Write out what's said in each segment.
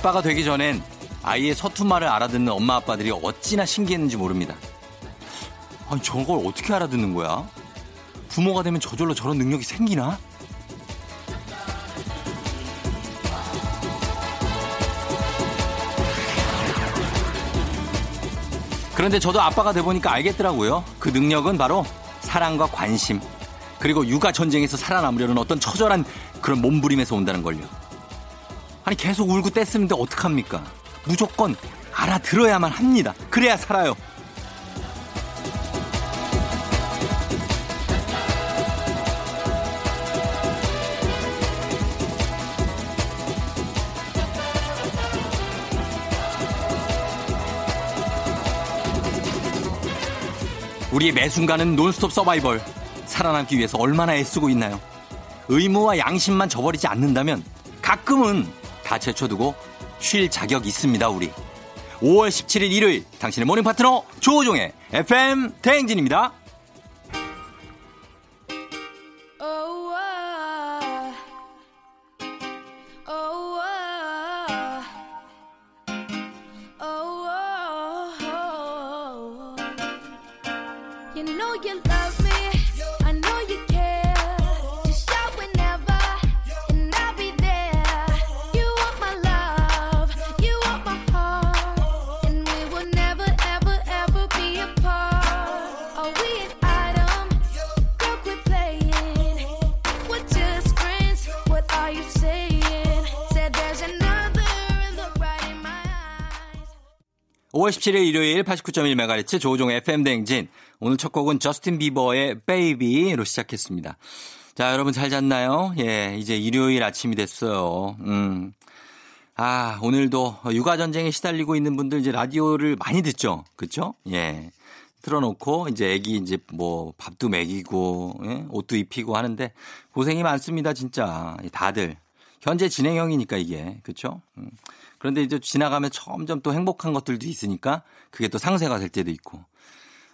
아빠가 되기 전엔 아이의 서툰 말을 알아듣는 엄마 아빠들이 어찌나 신기했는지 모릅니다. 아니 저걸 어떻게 알아듣는 거야? 부모가 되면 저절로 저런 능력이 생기나? 그런데 저도 아빠가 돼 보니까 알겠더라고요. 그 능력은 바로 사랑과 관심 그리고 육아 전쟁에서 살아남으려는 어떤 처절한 그런 몸부림에서 온다는 걸요. 아니 계속 울고 떼쓰는데 어떡합니까? 무조건 알아들어야만 합니다. 그래야 살아요. 우리의 매 순간은 논스톱 서바이벌. 살아남기 위해서 얼마나 애쓰고 있나요? 의무와 양심만 저버리지 않는다면 가끔은 다 제쳐두고 쉴 자격 있습니다, 우리. 5월 17일 일요일 당신의 모닝 파트너 조우종의 FM 대행진입니다. (5월 17일) 일요일 (89.1MHz) 조우종 FM 대행진 오늘 첫 곡은 저스틴 비버의 베이비로 시작했습니다. 자, 여러분 잘 잤나요? 예, 이제 일요일 아침이 됐어요. 음. 아, 오늘도 육아 전쟁에 시달리고 있는 분들 이제 라디오를 많이 듣죠. 그렇죠? 예. 틀어놓고 이제 애기 이제 뭐 밥도 먹이고 예? 옷도 입히고 하는데 고생이 많습니다, 진짜. 다들 현재 진행형이니까 이게 그렇죠? 음. 그런데 이제 지나가면 점점 또 행복한 것들도 있으니까 그게 또 상쇄가 될 때도 있고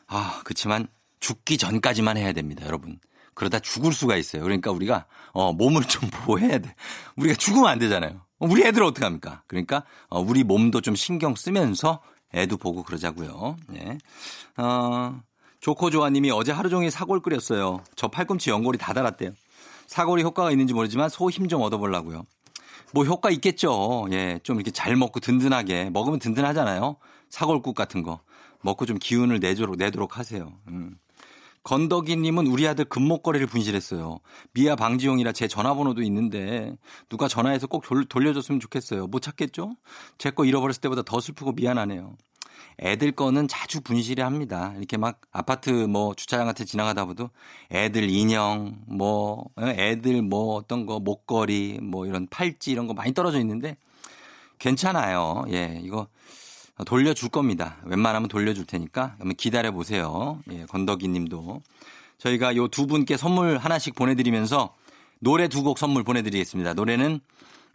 아, 그렇지만 죽기 전까지만 해야 됩니다, 여러분. 그러다 죽을 수가 있어요. 그러니까 우리가 어, 몸을 좀 보호해야 돼. 우리가 죽으면 안 되잖아요. 우리 애들 어떻게 합니까? 그러니까 어, 우리 몸도 좀 신경 쓰면서 애도 보고 그러자고요. 네. 어, 조코조아님이 어제 하루 종일 사골 끓였어요. 저 팔꿈치 연골이 다 달았대요. 사골이 효과가 있는지 모르지만 소 힘 좀 얻어보려고요. 뭐 효과 있겠죠. 예, 좀 이렇게 잘 먹고 든든하게 먹으면 든든하잖아요. 사골국 같은 거. 먹고 좀 기운을 내도록, 내도록 하세요. 음. 건더기님은 우리 아들 금목걸이를 분실했어요. 미아 방지용이라 제 전화번호도 있는데 누가 전화해서 꼭 돌려줬으면 좋겠어요. 못 찾겠죠? 제 거 잃어버렸을 때보다 더 슬프고 미안하네요. 애들 거는 자주 분실이 합니다. 이렇게 막 아파트 뭐 주차장 같은 지나가다 보도 애들 인형, 뭐 애들 뭐 어떤 거 목걸이, 뭐 이런 팔찌 이런 거 많이 떨어져 있는데 괜찮아요. 예, 이거 돌려줄 겁니다. 웬만하면 돌려줄 테니까 한번 기다려 보세요. 예, 건더기 님도. 저희가 요 두 분께 선물 하나씩 보내드리면서 노래 두 곡 선물 보내드리겠습니다. 노래는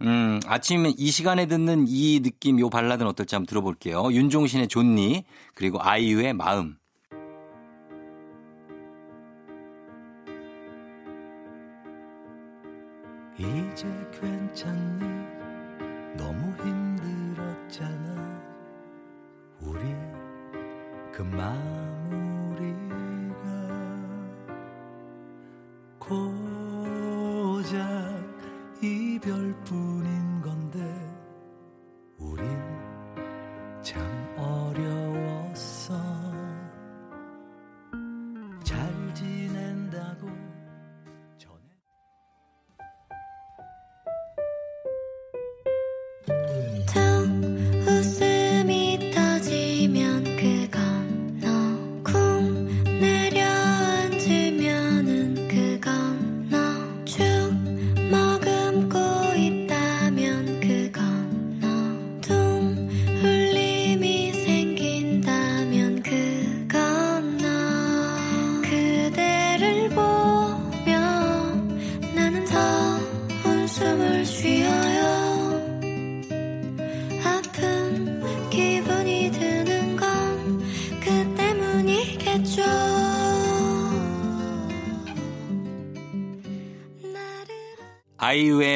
음, 아침 이 시간에 듣는 이 느낌, 요 발라드는 어떨지 한번 들어볼게요. 윤종신의 존니, 그리고 아이유의 마음. 이제 괜찮니? 너무 힘들었잖아. 우리 그 마무리가 고작 이별뿐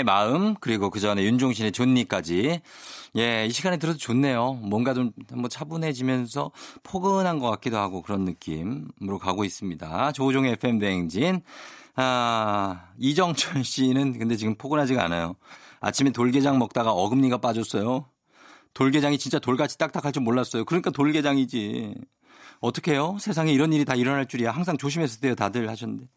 마음 그리고 그 전에 윤종신의 존니까지 예, 이 시간에 들어도 좋네요. 뭔가 좀 한번 차분해지면서 포근한 것 같기도 하고 그런 느낌으로 가고 있습니다. 조종의 FM 대행진. 아, 이정철 씨는 근데 지금 포근하지가 않아요. 아침에 돌게장 먹다가 어금니가 빠졌어요. 돌게장이 진짜 돌같이 딱딱할 줄 몰랐어요. 그러니까 돌게장이지. 어떻게 해요? 세상에 이런 일이 다 일어날 줄이야. 항상 조심했을 때요, 다들 하셨는데.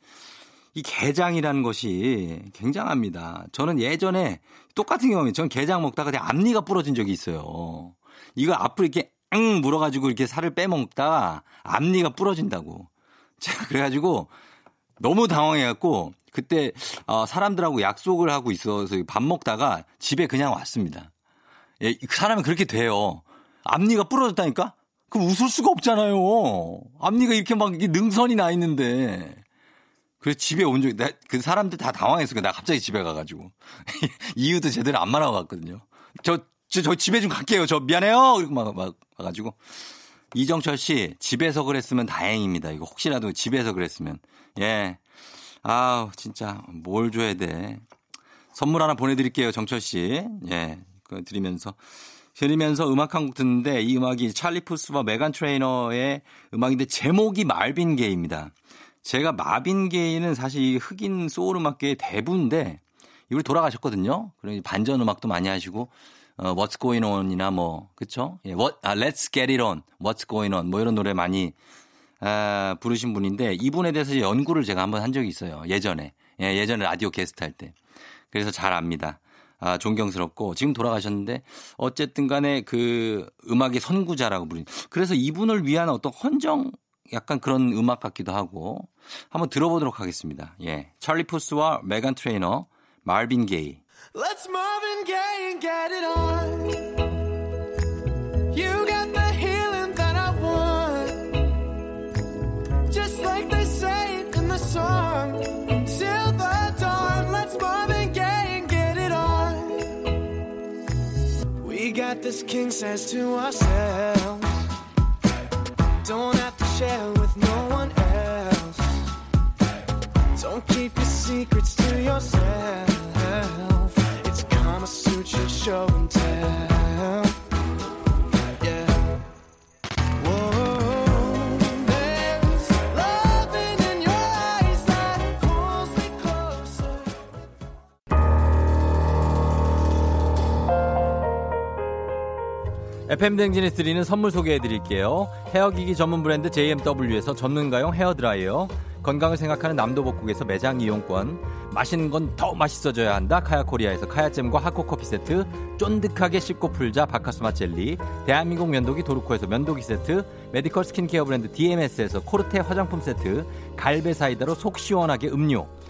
이 게장이라는 것이 굉장합니다. 저는 예전에 똑같은 경험이 저는 게장 먹다가 내 앞니가 부러진 적이 있어요. 이거 앞으로 이렇게 응 물어가지고 이렇게 살을 빼먹다가 앞니가 부러진다고. 제가 그래가지고 너무 당황해갖고 그때 어, 사람들하고 약속을 하고 있어서 밥 먹다가 집에 그냥 왔습니다. 예, 사람은 그렇게 돼요. 앞니가 부러졌다니까? 그럼 웃을 수가 없잖아요. 앞니가 이렇게 막 능선이 나 있는데. 그래서 집에 온 적이, 그 사람들 다 당황했어. 나 갑자기 집에 가가지고. 이유도 제대로 안 말하고 갔거든요. 저, 저, 저 집에 좀 갈게요. 저 미안해요. 이러고 막, 막, 와가지고. 이정철 씨, 집에서 그랬으면 다행입니다. 이거 혹시라도 집에서 그랬으면. 예. 아우, 진짜, 뭘 줘야 돼. 선물 하나 보내드릴게요. 정철 씨. 예. 그 드리면서. 들으면서 음악 한 곡 듣는데 이 음악이 찰리 푸스와 메간 트레이너의 음악인데 제목이 마빈 게이입니다. 제가 마빈 게이는 사실 이 흑인 소울 음악계의 대부인데 이걸 돌아가셨거든요. 그리고 반전 음악도 많이 하시고 어, What's Going On이나 뭐 그쵸? 예, What, 아, Let's Get It On, What's Going On 뭐 이런 노래 많이 아, 부르신 분인데 이분에 대해서 연구를 제가 한번 한 적이 있어요. 예전에 예, 예전에 라디오 게스트 할 때. 그래서 잘 압니다. 아, 존경스럽고 지금 돌아가셨는데 어쨌든 간에 그 음악의 선구자라고 부르는 그래서 이분을 위한 어떤 헌정 약간 그런 음악 같기도 하고 한번 들어보도록 하겠습니다. 예. 찰리 푸스와 메간 트레이너, 마빈 게이. Let's Marvin Gaye and get it on. You got the healing that I want. Just like they say in the song. Until the dawn, let's Marvin Gaye and get it on. We got this king says to ourselves. Don't have to share with no one else. Don't keep your secrets to yourself. It's Kama Sutra show and tell. FM 댕진에 드리는 선물 소개해 드릴게요. 헤어기기 전문 브랜드 JMW에서 전문가용 헤어드라이어, 건강을 생각하는 남도복국에서 매장 이용권, 맛있는 건 더 맛있어져야 한다 카야코리아에서 카야잼과 하코커피 세트, 쫀득하게 씹고 풀자 박카스맛 젤리, 대한민국 면도기 도르코에서 면도기 세트, medical 스킨케어 브랜드 DMS에서 코르테 화장품 세트, 갈배 사이다로 속 시원하게 음료,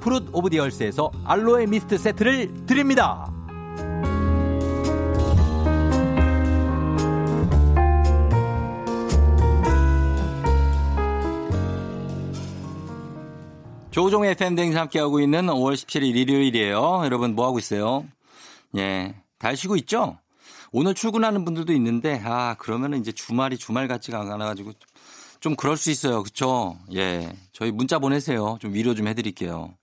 푸릇 오브 디얼스에서 알로에 미스트 세트를 드립니다. 조종의 FM댕에서 함께하고 있는 5월 17일 일요일이에요. 여러분 뭐 하고 있어요? 예. 잘 쉬고 있죠? 오늘 출근하는 분들도 있는데, 아, 그러면은 이제 주말이 주말 같지가 않아가지고 좀 그럴 수 있어요. 그쵸? 예. 저희 문자 보내세요. 좀 위로 좀 해드릴게요.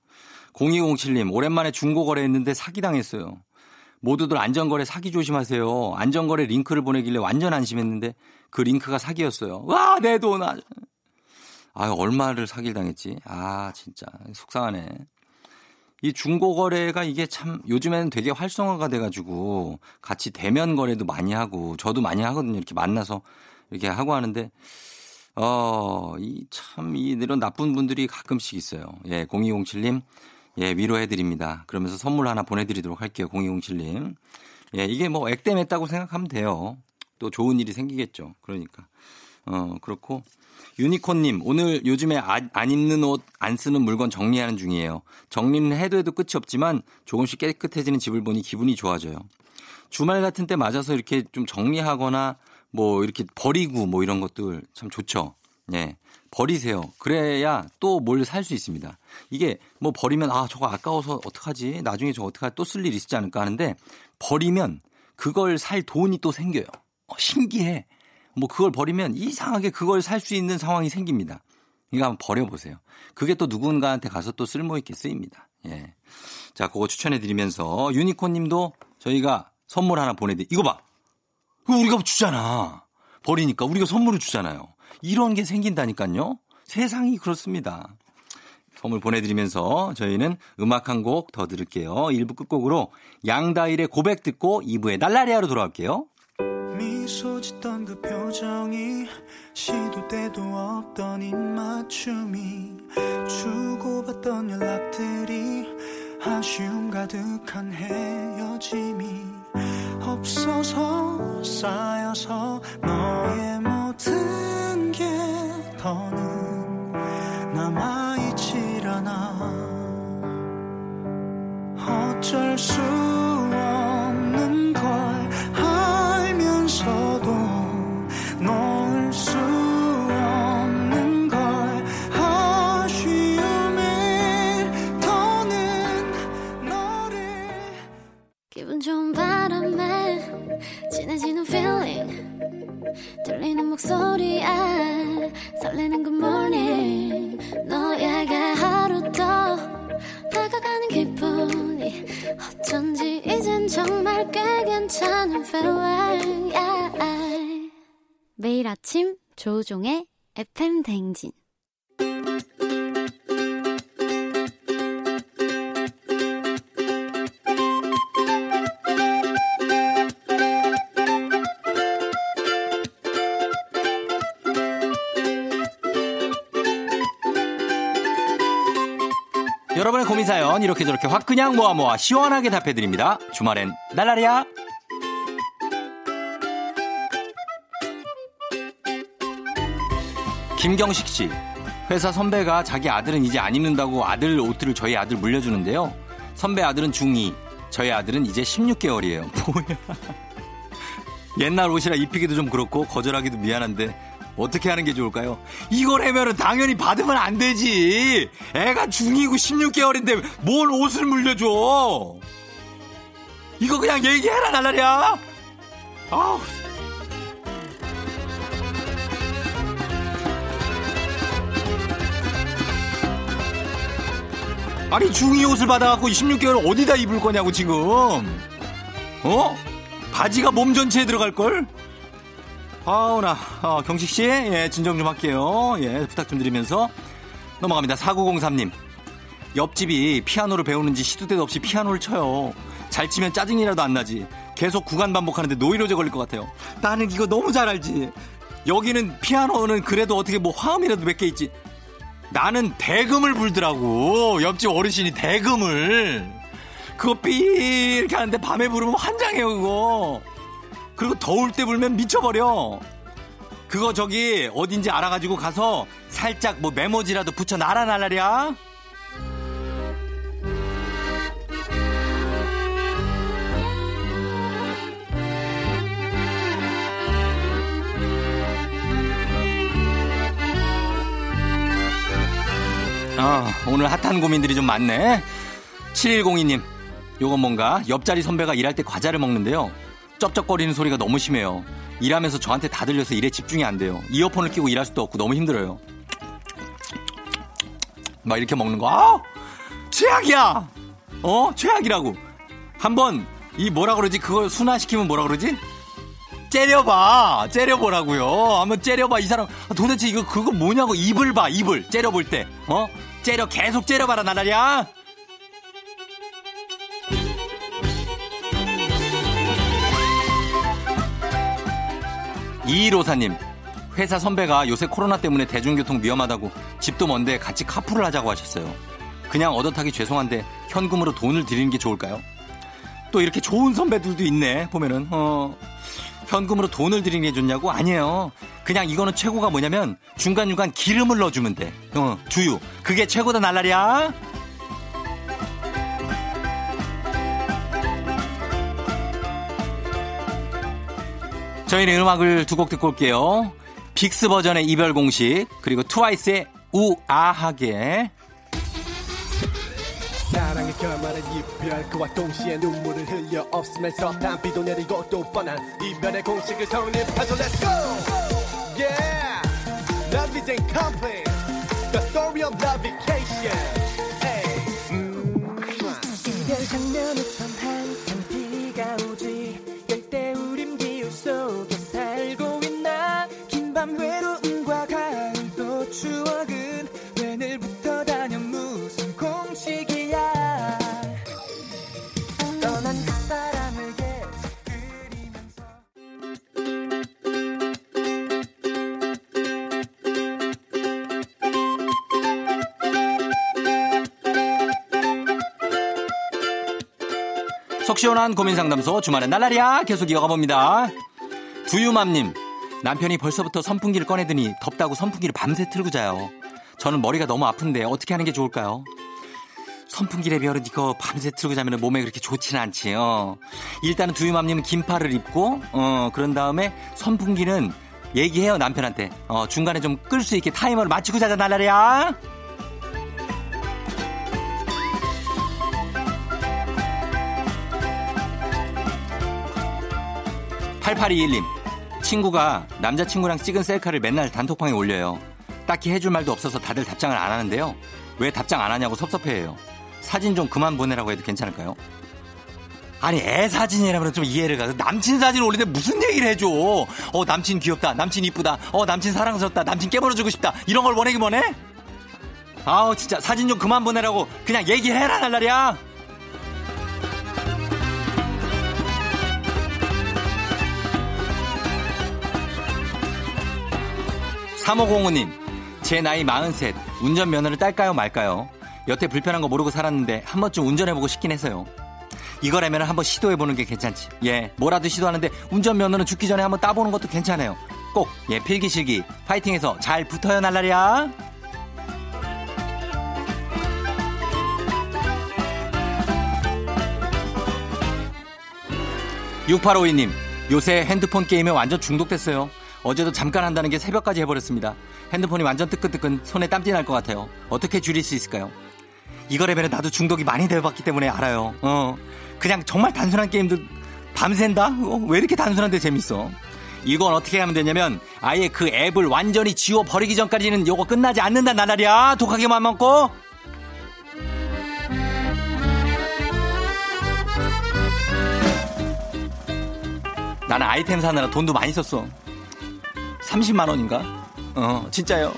0207님, 오랜만에 중고거래 했는데 사기당했어요. 모두들 안전거래 사기 조심하세요. 안전거래 링크를 보내길래 완전 안심했는데 그 링크가 사기였어요. 와, 내 돈. 아, 얼마를 사기를 당했지. 아, 진짜. 속상하네. 이 중고거래가 이게 참 요즘에는 되게 활성화가 돼가지고 같이 대면 거래도 많이 하고 저도 많이 하거든요. 이렇게 만나서 이렇게 하고 하는데 어, 이 참, 이 이런 나쁜 분들이 가끔씩 있어요. 예, 0207님. 예, 위로해드립니다. 그러면서 선물 하나 보내드리도록 할게요. 0207님. 예, 이게 뭐 액땜했다고 생각하면 돼요. 또 좋은 일이 생기겠죠. 그러니까. 어, 그렇고. 유니콘님, 오늘 요즘에 안, 안 입는 옷, 안 쓰는 물건 정리하는 중이에요. 정리는 해도 해도 끝이 없지만 조금씩 깨끗해지는 집을 보니 기분이 좋아져요. 주말 같은 때 맞아서 이렇게 좀 정리하거나 뭐 이렇게 버리고 뭐 이런 것들 참 좋죠. 예. 버리세요. 그래야 또 뭘 살 수 있습니다. 이게 뭐 버리면 아 저거 아까워서 어떡하지? 나중에 저거 어떡하지? 또 쓸 일 있지 않을까 하는데 버리면 그걸 살 돈이 또 생겨요. 어, 신기해. 뭐 그걸 버리면 이상하게 그걸 살 수 있는 상황이 생깁니다. 이거 한번 버려보세요. 그게 또 누군가한테 가서 또 쓸모있게 쓰입니다. 예. 자, 그거 추천해 드리면서 유니콘 님도 저희가 선물 하나 보내드리, 이거 봐! 우리가 주잖아. 버리니까 우리가 선물을 주잖아요. 이런 게 생긴다니까요. 세상이 그렇습니다. 선물 보내드리면서 저희는 음악 한 곡 더 들을게요. 1부 끝곡으로 양다일의 고백 듣고 2부에 날라리아로 돌아올게요. 미소 짓던 그 표정이 시도 때도 없던 입맞춤이 주고받던 연락들이 아쉬움 가득한 헤어짐이 없어서 쌓여서 너의 어쩔 매일 아침 조우종의 FM 댕진 여러분의 고민 사연 이렇게 저렇게 확 그냥 모아 모아 시원하게 답해 드립니다. 주말엔 날라리야. 김경식 씨. 회사 선배가 자기 아들은 이제 안 입는다고 아들 옷들을 저희 아들 물려주는데요. 선배 아들은 중2, 저희 아들은 이제 16개월이에요. 뭐야. 옛날 옷이라 입히기도 좀 그렇고 거절하기도 미안한데 어떻게 하는 게 좋을까요? 이걸 하면은 당연히 받으면 안 되지. 애가 중2고 16개월인데 뭘 옷을 물려줘. 이거 그냥 얘기해라 날라리야. 아우. 아니 중2 옷을 받아갖고 16개월 어디다 입을 거냐고 지금. 어? 바지가 몸 전체에 들어갈 걸? 아우나 어, 경식 씨, 예, 진정 좀 할게요. 예, 부탁 좀 드리면서 넘어갑니다. 4903님. 옆집이 피아노를 배우는지 시도 때도 없이 피아노를 쳐요. 잘 치면 짜증이라도 안 나지. 계속 구간 반복하는데 노이로제 걸릴 것 같아요. 나는 이거 너무 잘 알지. 여기는 피아노는 그래도 어떻게 뭐 화음이라도 몇 개 있지. 나는 대금을 불더라고. 옆집 어르신이 대금을. 그거 삐 이렇게 하는데 밤에 부르면 환장해요 그거. 그리고 더울 때 불면 미쳐버려. 그거 저기 어딘지 알아가지고 가서 살짝 뭐 메모지라도 붙여 놔라 날라랴. 아, 오늘 핫한 고민들이 좀 많네. 7102님, 요건 뭔가 옆자리 선배가 일할 때 과자를 먹는데요. 쩝쩝거리는 소리가 너무 심해요. 일하면서 저한테 다 들려서 일에 집중이 안 돼요. 이어폰을 끼고 일할 수도 없고 너무 힘들어요. 막 이렇게 먹는 거, 아! 최악이야. 어 최악이라고. 한번 이 뭐라 그러지 그걸 순화시키면 뭐라 그러지? 째려봐. 째려보라고요. 한번 째려봐. 이 사람 도대체 이거 그거 뭐냐고 입을 봐. 입을 째려볼 때. 어? 째려 계속 째려봐라 나라야. 2154님, 회사 선배가 요새 코로나 때문에 대중교통 위험하다고 집도 먼데 같이 카풀을 하자고 하셨어요. 그냥 얻어타기 죄송한데 현금으로 돈을 드리는 게 좋을까요? 또 이렇게 좋은 선배들도 있네, 보면은, 어, 현금으로 돈을 좋냐고? 아니에요. 그냥 이거는 최고가 뭐냐면 중간중간 기름을 넣어주면 돼. 어, 주유. 그게 최고다 날라리야. 저희는 음악을 두 곡 듣고 올게요. 빅스 버전의 이별 공식, 그리고 트와이스의 우아하게. 사랑의 결말은 이별 그와 동시에 눈물을 흘려 없으면서 단비도 내리고 또 뻔한 이별의 공식을 성립하죠 Let's go! Yeah! Love is ain't complain The story of love vacation hey. 음. 이별 장면에선 항상 비가 오지 시원한 고민 상담소 주말엔 날라리야 계속 이어가 봅니다. 두유맘님 남편이 벌써부터 선풍기를 꺼내더니 덥다고 선풍기를 밤새 틀고 자요. 저는 머리가 너무 아픈데 어떻게 하는 게 좋을까요? 선풍기에 비하면 이거 밤새 틀고 자면 몸에 그렇게 좋지는 않지요. 일단은 두유맘님은 긴팔을 입고 어 그런 다음에 선풍기는 얘기해요 남편한테 어 중간에 좀 끌 수 있게 타이머를 맞추고 자자 날라리야. 8821님, 친구가 남자친구랑 찍은 셀카를 맨날 단톡방에 올려요. 딱히 해줄 말도 없어서 다들 답장을 안 하는데요. 왜 답장 안 하냐고 섭섭해해요. 사진 좀 그만 보내라고 해도 괜찮을까요? 아니 애 사진이라면 좀 이해를 가. 남친 사진 올리는데 무슨 얘기를 해줘? 어 남친 귀엽다, 남친 이쁘다, 어 남친 사랑스럽다, 남친 깨물어주고 싶다 이런 걸 원하기 원해? 아우 진짜 사진 좀 그만 보내라고 그냥 얘기해라 날라리야. 3505님, 제 나이 43, 운전면허를 딸까요 말까요? 여태 불편한 거 모르고 살았는데 한 번쯤 운전해보고 싶긴 해서요. 이거라면 한번 시도해보는 게 괜찮지. 예, 뭐라도 시도하는데 운전면허는 죽기 전에 한번 따보는 것도 괜찮아요. 꼭, 예, 필기실기, 파이팅해서 잘 붙어요, 날라리야. 6852님, 요새 핸드폰 게임에 완전 중독됐어요. 어제도 잠깐 한다는 게 새벽까지 해버렸습니다. 핸드폰이 완전 뜨끈뜨끈 손에 땀띠 날 것 같아요. 어떻게 줄일 수 있을까요? 이거라면 나도 중독이 많이 되어봤기 때문에 알아요. 어, 그냥 정말 단순한 게임도 밤샌다? 어, 왜 이렇게 단순한데 재밌어? 이건 어떻게 하면 되냐면 아예 그 앱을 완전히 지워버리기 전까지는 요거 끝나지 않는다 나날이야 독하게만 먹고 나는 아이템 사느라 돈도 많이 썼어 30만 원인가? 어, 진짜요.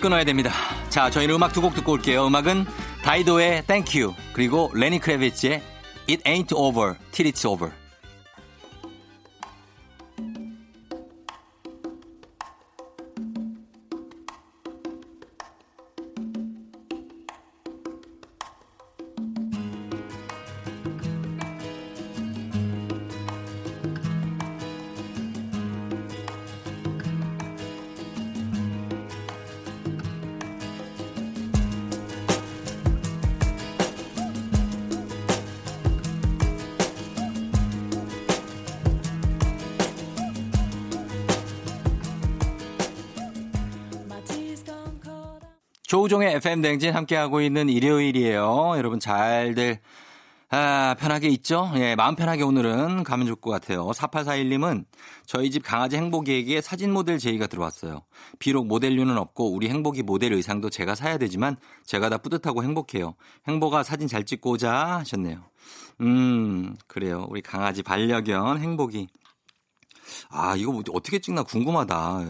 끊어야 됩니다. 자, 저희는 음악 두 곡 듣고 올게요. 음악은 다이도의 Thank You 그리고 레니 크레비치의 It Ain't Over Till It's Over. 조우종의 FM 댕진 함께하고 있는 일요일이에요. 여러분 잘들 아, 편하게 있죠? 예, 마음 편하게 오늘은 가면 좋을 것 같아요. 4841님은 저희 집 강아지 행복이에게 사진 모델 제의가 들어왔어요. 비록 모델료는 없고 우리 행복이 모델 의상도 제가 사야 되지만 제가 다 뿌듯하고 행복해요. 행복아 사진 잘 찍고 오자 하셨네요. 음, 그래요. 우리 강아지 반려견 행복이. 아, 이거 뭐 어떻게 찍나 궁금하다.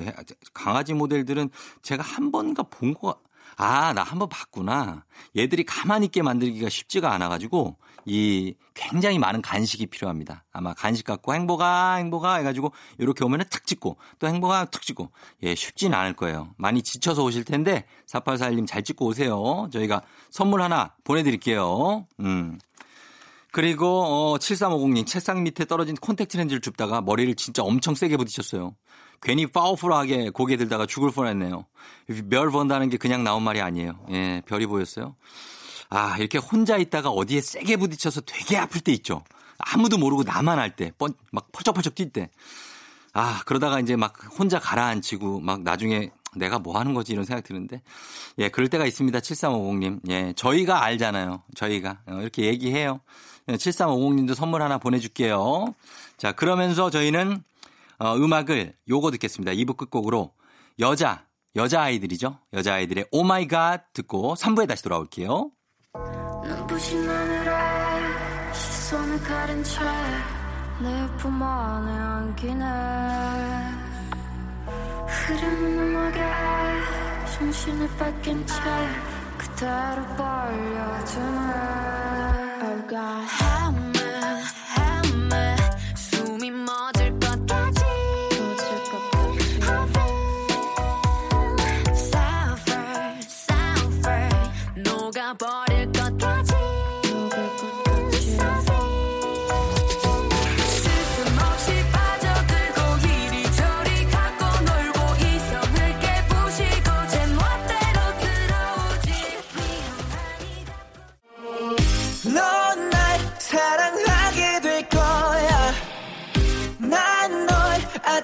강아지 모델들은 제가 한 번가 본 거, 아, 나 한번 봤구나. 얘들이 가만히 있게 만들기가 쉽지가 않아가지고 이 굉장히 많은 간식이 필요합니다. 아마 간식 갖고 행복아, 행복아 해가지고 이렇게 오면은 탁 찍고 또 행복아 탁 찍고 예, 쉽지는 않을 거예요. 많이 지쳐서 오실 텐데 4841님 잘 찍고 오세요. 저희가 선물 하나 보내드릴게요. 음. 그리고 어 7350님 책상 밑에 떨어진 콘택트 렌즈를 줍다가 머리를 진짜 엄청 세게 부딪혔어요. 괜히 파워풀하게 고개 들다가 죽을 뻔했네요. 별 본다는 게 그냥 나온 말이 아니에요. 예, 별이 보였어요. 아, 이렇게 혼자 있다가 어디에 세게 부딪혀서 되게 아플 때 있죠. 아무도 모르고 나만 할 때, 뻔, 막 펄쩍펄쩍 뛸 때. 아, 그러다가 이제 막 혼자 가라앉히고 막 나중에 내가 뭐 하는 거지 이런 생각 드는데. 예, 그럴 때가 있습니다. 7350님. 예, 저희가 알잖아요. 저희가. 어, 이렇게 얘기해요. 7350님도 예, 선물 하나 보내줄게요. 자, 그러면서 저희는 어, 음악을 요거 듣겠습니다. 2부 끝곡으로 여자, 여자아이들이죠. 여자아이들의 Oh my god 듣고 3부에 다시 돌아올게요. 눈부신 하늘에 시선을 가린 채 내 품 안에 안기네 흐르는 음악에 정신을 뺏긴 채 그대로 벌려주네 Oh God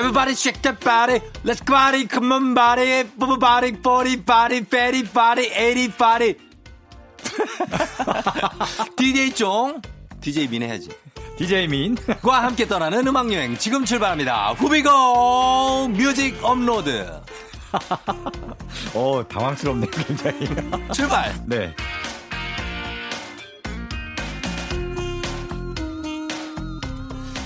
Everybody shake that body. Let's body. Come on, body. Body, body, body, fatty, body, 80 body. DJ 종, DJ 민 해야지. DJ 민과 함께 떠나는 음악 여행 지금 출발합니다. 후비고 뮤직 업로드. 어, 당황스럽네, 굉장히. 출발! 네.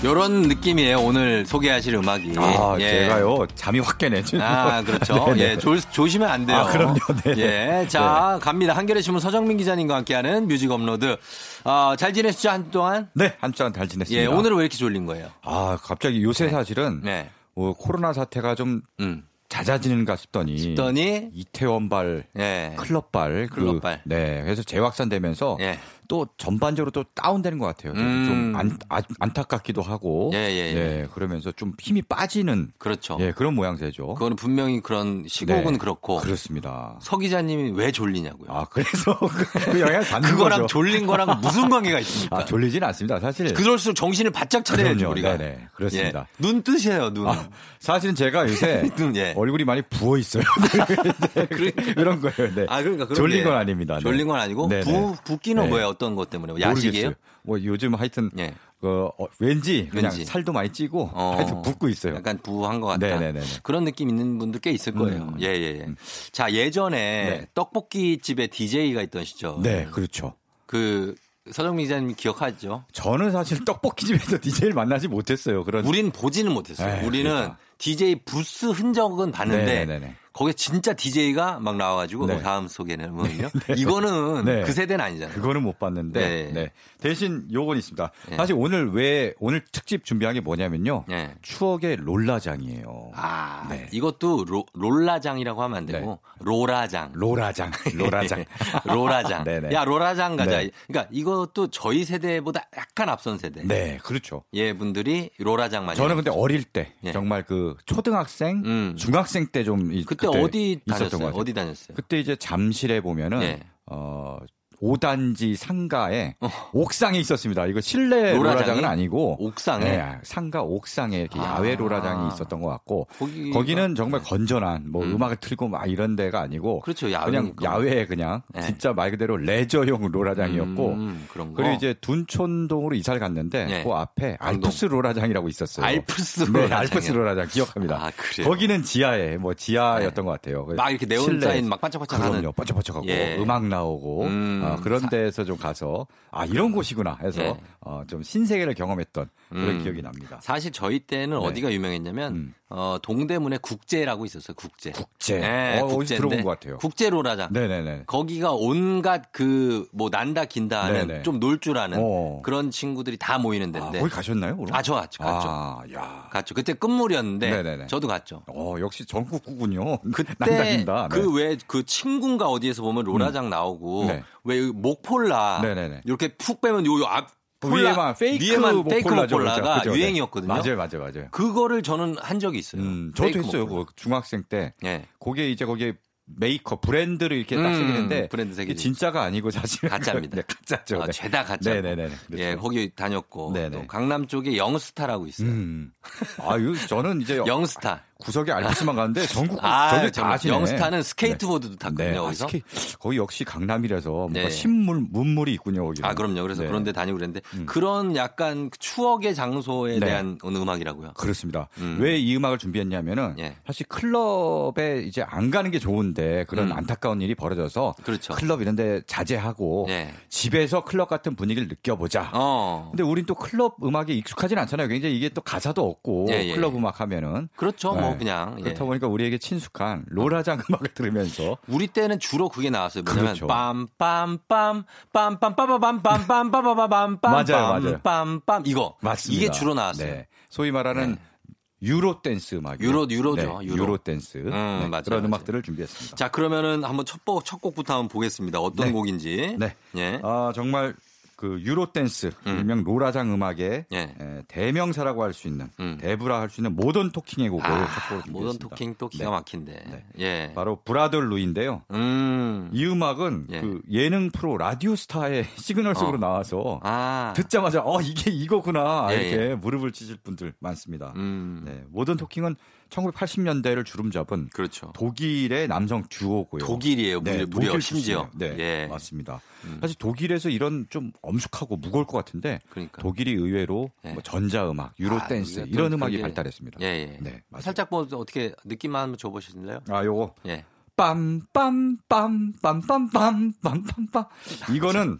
요런 느낌이에요. 오늘 소개하실 음악이. 아, 예. 제가요. 잠이 확 깨네. 아, 그렇죠. 네, 네. 예, 조, 조시면 안 돼요. 아, 그럼요. 네. 예. 자, 네. 갑니다. 한겨레 신문 서정민 기자님과 함께하는 뮤직 업로드. 어, 잘 지내시죠, 한 동안? 네, 한동안 잘 지냈습니다. 예, 오늘은 왜 이렇게 졸린 거예요? 아, 갑자기 요새 네. 사실은 네. 어, 코로나 사태가 좀 음. 잦아지는가 싶더니, 싶더니 이태원발, 예. 클럽발, 그 클럽발. 그, 네, 그래서 재확산되면서 예. 또 전반적으로 또 다운되는 것 같아요. 음. 좀 안, 아, 안타깝기도 하고, 예, 예, 예. 네, 그러면서 좀 힘이 빠지는, 그렇죠. 예, 그런 모양새죠. 그거는 분명히 그런 시국은 네, 그렇고, 그렇습니다. 서 기자님이 왜 졸리냐고요? 아, 그래서 그, 그 영향 받는 그거랑 거죠. 졸린 거랑 무슨 관계가 있습니까? 아, 졸리지는 않습니다, 사실. 그럴수록 정신을 바짝 차려야죠, 우리가. 네네, 그렇습니다. 예. 눈 뜨세요, 눈. 아, 사실은 제가 요새 눈, 예. 얼굴이 많이 부어 있어요. 그런 거예요. 네. 아, 그러니까 졸린 건 아닙니다. 네. 졸린 건 아니고 부 붓기는 네. 뭐예요? 어떤 것 때문에? 야식이에요? 뭐 요즘 하여튼 예. 그 어, 왠지 그냥 왠지. 살도 많이 찌고 어, 하여튼 붓고 있어요. 약간 부한 것 같다. 네네네. 그런 느낌 있는 분들 꽤 있을 거예요. 음. 예, 예, 예. 음. 자, 예전에 네. 떡볶이 집에 DJ가 있던 시죠. 네, 그렇죠. 그 서정민 기자님 기억하죠? 저는 사실 떡볶이 집에서 DJ를 만나지 못했어요. 그런 우린 보지는 못했어요. 에이, 네, 우리는 그러니까. DJ 부스 흔적은 봤는데 네네네. 거기에 진짜 DJ가 막 나와가지고 네. 다음 소개는 뭐요? 네. 이거는 네. 그 세대는 아니잖아요. 그거는 못 봤는데 네. 네. 대신 요건 있습니다. 네. 사실 오늘 왜 오늘 특집 준비한 게 뭐냐면요. 추억의 롤라장이에요. 아 이것도 로, 롤라장이라고 하면 안 되고 로라장. 로라장. 로라장. 로라장. 야 로라장 가자. 그러니까 이것도 저희 세대보다 약간 앞선 세대. 네, 그렇죠. 예 분들이 로라장 많이. 저는 근데 어릴 때 정말 그 초등학생, 음. 중학생 때 좀 그때, 그때 어디 다녔어요? 어디 다녔어요? 그때 이제 잠실에 보면은 네. 어 5단지 상가에 어. 옥상에 있었습니다. 이거 실내 로라장은 아니고 옥상에 네, 상가 옥상에 이렇게 아. 야외 로라장이 있었던 것 같고 거기는 정말 네. 건전한 뭐 음. 악을 틀고 막 이런 데가 아니고 그렇죠. 그냥 야외에 그냥 네. 진짜 말 그대로 레저용 로라장이었고 음, 그리고 이제 둔촌동으로 이사를 갔는데 네. 그 앞에 알프스 로라장이라고 있었어요. 알프스 로라장. 네, 알프스 로라장 기억합니다. 아, 거기는 지하에 뭐 지하였던 것 같아요. 막 이렇게 네온 사인 막 반짝반짝하는 그럼요. 반짝반짝하고 예. 음악 나오고 음. 어, 그런 데에서 좀 가서 아 이런 곳이구나 해서 네. 어, 좀 신세계를 경험했던 그런 음. 기억이 납니다. 사실 저희 때는 네. 어디가 유명했냐면 음. 어, 동대문에 국제라고 있었어요. 국제. 국제. 네, 어, 국제 들어본 것 같아요. 국제 로라장. 네네네. 거기가 온갖 그 뭐 난다 긴다 하는 좀 놀 줄 아는 어. 그런 친구들이 다 모이는 데인데. 아, 거기 가셨나요? 그럼? 아, 저 갔죠. 갔죠. 아, 야. 갔죠. 그때 끝물이었는데 네네네. 저도 갔죠. 어, 역시 전국구군요. 그때 그왜그 그 친구인가 어디에서 보면 로라장 음. 나오고 네. 왜 목폴라 네네네. 이렇게 푹 빼면 요앞 위에만 페이크 위에만 페이크 목폴라가 그렇죠. 유행이었거든요. 맞아요, 맞아요, 맞아요. 그거를 저는 한 적이 있어요. 음, 저도 했어요. 그 중학생 때. 네. 그게 이제 거기에 메이커 브랜드를 이렇게 딱 음, 새기는데 브랜드 색이 진짜가 아니고 사실 가짜입니다. 네, 가짜죠. 아, 죄다 가짜. 네네네. 그렇죠. 예, 거기 다녔고 또 강남 쪽에 영스타라고 있어요. 음. 아, 유 저는 이제 영스타. 구석에 알프스만 가는데 전국 아, 전국 다 아시네. 영스타는 스케이트보드도 네. 탔거든요. 네. 아, 스케... 거기 역시 강남이라서 뭔가 네. 신물 문물이 있군요. 거기. 아 그럼요. 그래서 네. 그런데 다니고 그랬는데 음. 그런 약간 추억의 장소에 네. 대한 음악이라고요. 그렇습니다. 음. 왜이 음악을 준비했냐면은 예. 사실 클럽에 이제 안 가는 게 좋은데 그런 음. 안타까운 일이 벌어져서 그렇죠. 클럽 이런데 자제하고 예. 집에서 클럽 같은 분위기를 느껴보자. 어. 근데 우린 또 클럽 음악에 익숙하진 않잖아요. 굉장히 이게 또 가사도 없고 예, 예. 클럽 음악 하면은 그렇죠. 뭐 네. 그냥 예. 그렇다 보니까 우리에게 친숙한 로라장 음악을 들으면서 우리 때는 주로 그게 나왔어요. 뭐냐면 그렇죠. 빰빰빰 빰빰빠바밤빰빰빰빠바밤빰빰 맞아요, 맞아요. 빰빰 이거 맞습니다. 이게 주로 나왔어요. 네. 소위 말하는 네. 유로 댄스 음악. 유로 유로죠. 네, 유로. 댄스. 음, 네, 맞아요, 그런 맞아요. 음악들을 준비했습니다. 자 그러면은 한번 첫, 첫 곡부터 한번 보겠습니다. 어떤 네. 곡인지. 네. 예. 아 정말 그 Euro dance 음. 일명 로라장 음악의 예. 에, 대명사라고 할 수 있는 음. 대부라 할 수 있는 모던 토킹의 곡을 아, 모던 토킹 또 기가 네. 막힌데 네. 예. 바로 Brother Louie인데요. 음. 이 음악은 예. 그 예능 프로 라디오 스타의 시그널 송으로 어. 나와서 아. 듣자마자 어 이게 이거구나 예, 이렇게 예. 무릎을 치실 분들 많습니다. 음. 네. 모던 토킹은 1980년대를 주름 잡은 그렇죠. 독일의 남성 듀오고요. 독일이에요. 네, 무려 독일 심지어. 네, 예. 맞습니다. 음. 사실 독일에서 이런 좀 엄숙하고 무거울 것 같은데 그러니까. 독일이 의외로 예. 뭐 전자음악, 유로 아, 댄스 이런 음악이 발달했습니다. 예, 예. 네, 살짝 뭐 어떻게 느낌만 한번 줘보실래요? 아, 요거. 예. 빰빰빰빰빰빰빰빰빰빰 이거는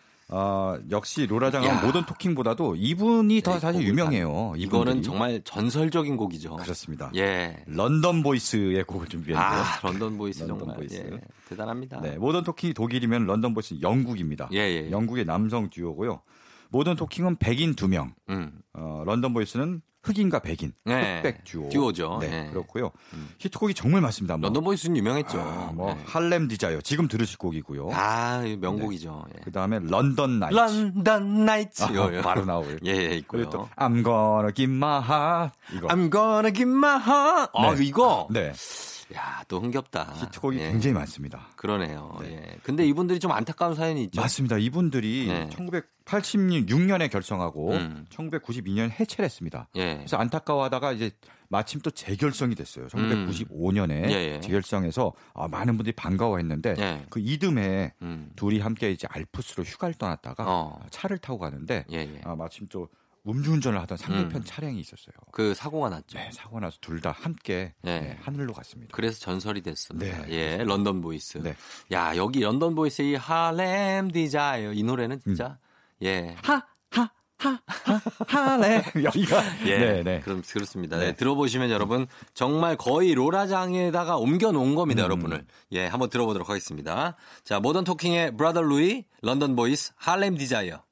어, 역시 로라 장은 모던 토킹보다도 이분이 더 네, 사실 유명해요. 이거는 정말 전설적인 곡이죠. 그렇습니다. 예. 런던 보이스의 곡을 준비했는데요. 아, 런던 보이스 런던 정말 보이스. 예, 대단합니다. 네, 모던 토킹이 독일이면 런던 보이스 영국입니다. 예, 예. 영국의 남성 듀오고요. 모던 토킹은 백인 두 명. 음. 어, 런던 보이스는 흑인과 백인, 네. 흑백 듀오. 듀오죠. 네, 네. 그렇고요. 음. 히트곡이 정말 많습니다. 뭐. 런던 보이스는 유명했죠. 아, 뭐 네. Harlem Desire 지금 들으실 곡이고요. 아, 명곡이죠. 네. 예. 그다음에 London Nights. London Nights. 아, 바로 나오고요. 예, 예, 있고요. 또 I'm gonna give my heart. 이거. I'm gonna give my heart. 아, 네. 이거. 네. 야, 또 흥겹다. 히트곡이 예. 굉장히 많습니다. 그러네요. 네. 예. 근데 이분들이 좀 안타까운 사연이 있죠. 맞습니다. 이분들이 네. 1986년에 결성하고 음. 1992년 해체를 했습니다. 예. 그래서 안타까워하다가 이제 마침 또 재결성이 됐어요. 1995년에 음. 예, 예. 재결성해서 아, 많은 분들이 반가워했는데 예. 그 이듬해 음. 둘이 함께 이제 알프스로 휴가를 떠났다가 어. 차를 타고 가는데 예, 예. 아, 마침 또 음주운전을 하던 상대편 음. 차량이 있었어요. 그 사고가 났죠. 네, 사고가 나서 둘 다 함께 네. 네, 하늘로 갔습니다. 그래서 전설이 됐습니다. 네, 예, 런던 보이스. 네. 야 여기 런던 보이스의 Harlem Desire 이 노래는 진짜 음. 예. 하 하하하레 여기가 예 네, 네. 그럼 그렇습니다. 네. 네. 들어보시면 여러분 정말 거의 로라장에다가 옮겨 놓은 겁니다, 음. 여러분을. 예, 한번 들어보도록 하겠습니다. 자, 모던 토킹의 Brother Louie, 런던 보이스, Harlem Desire.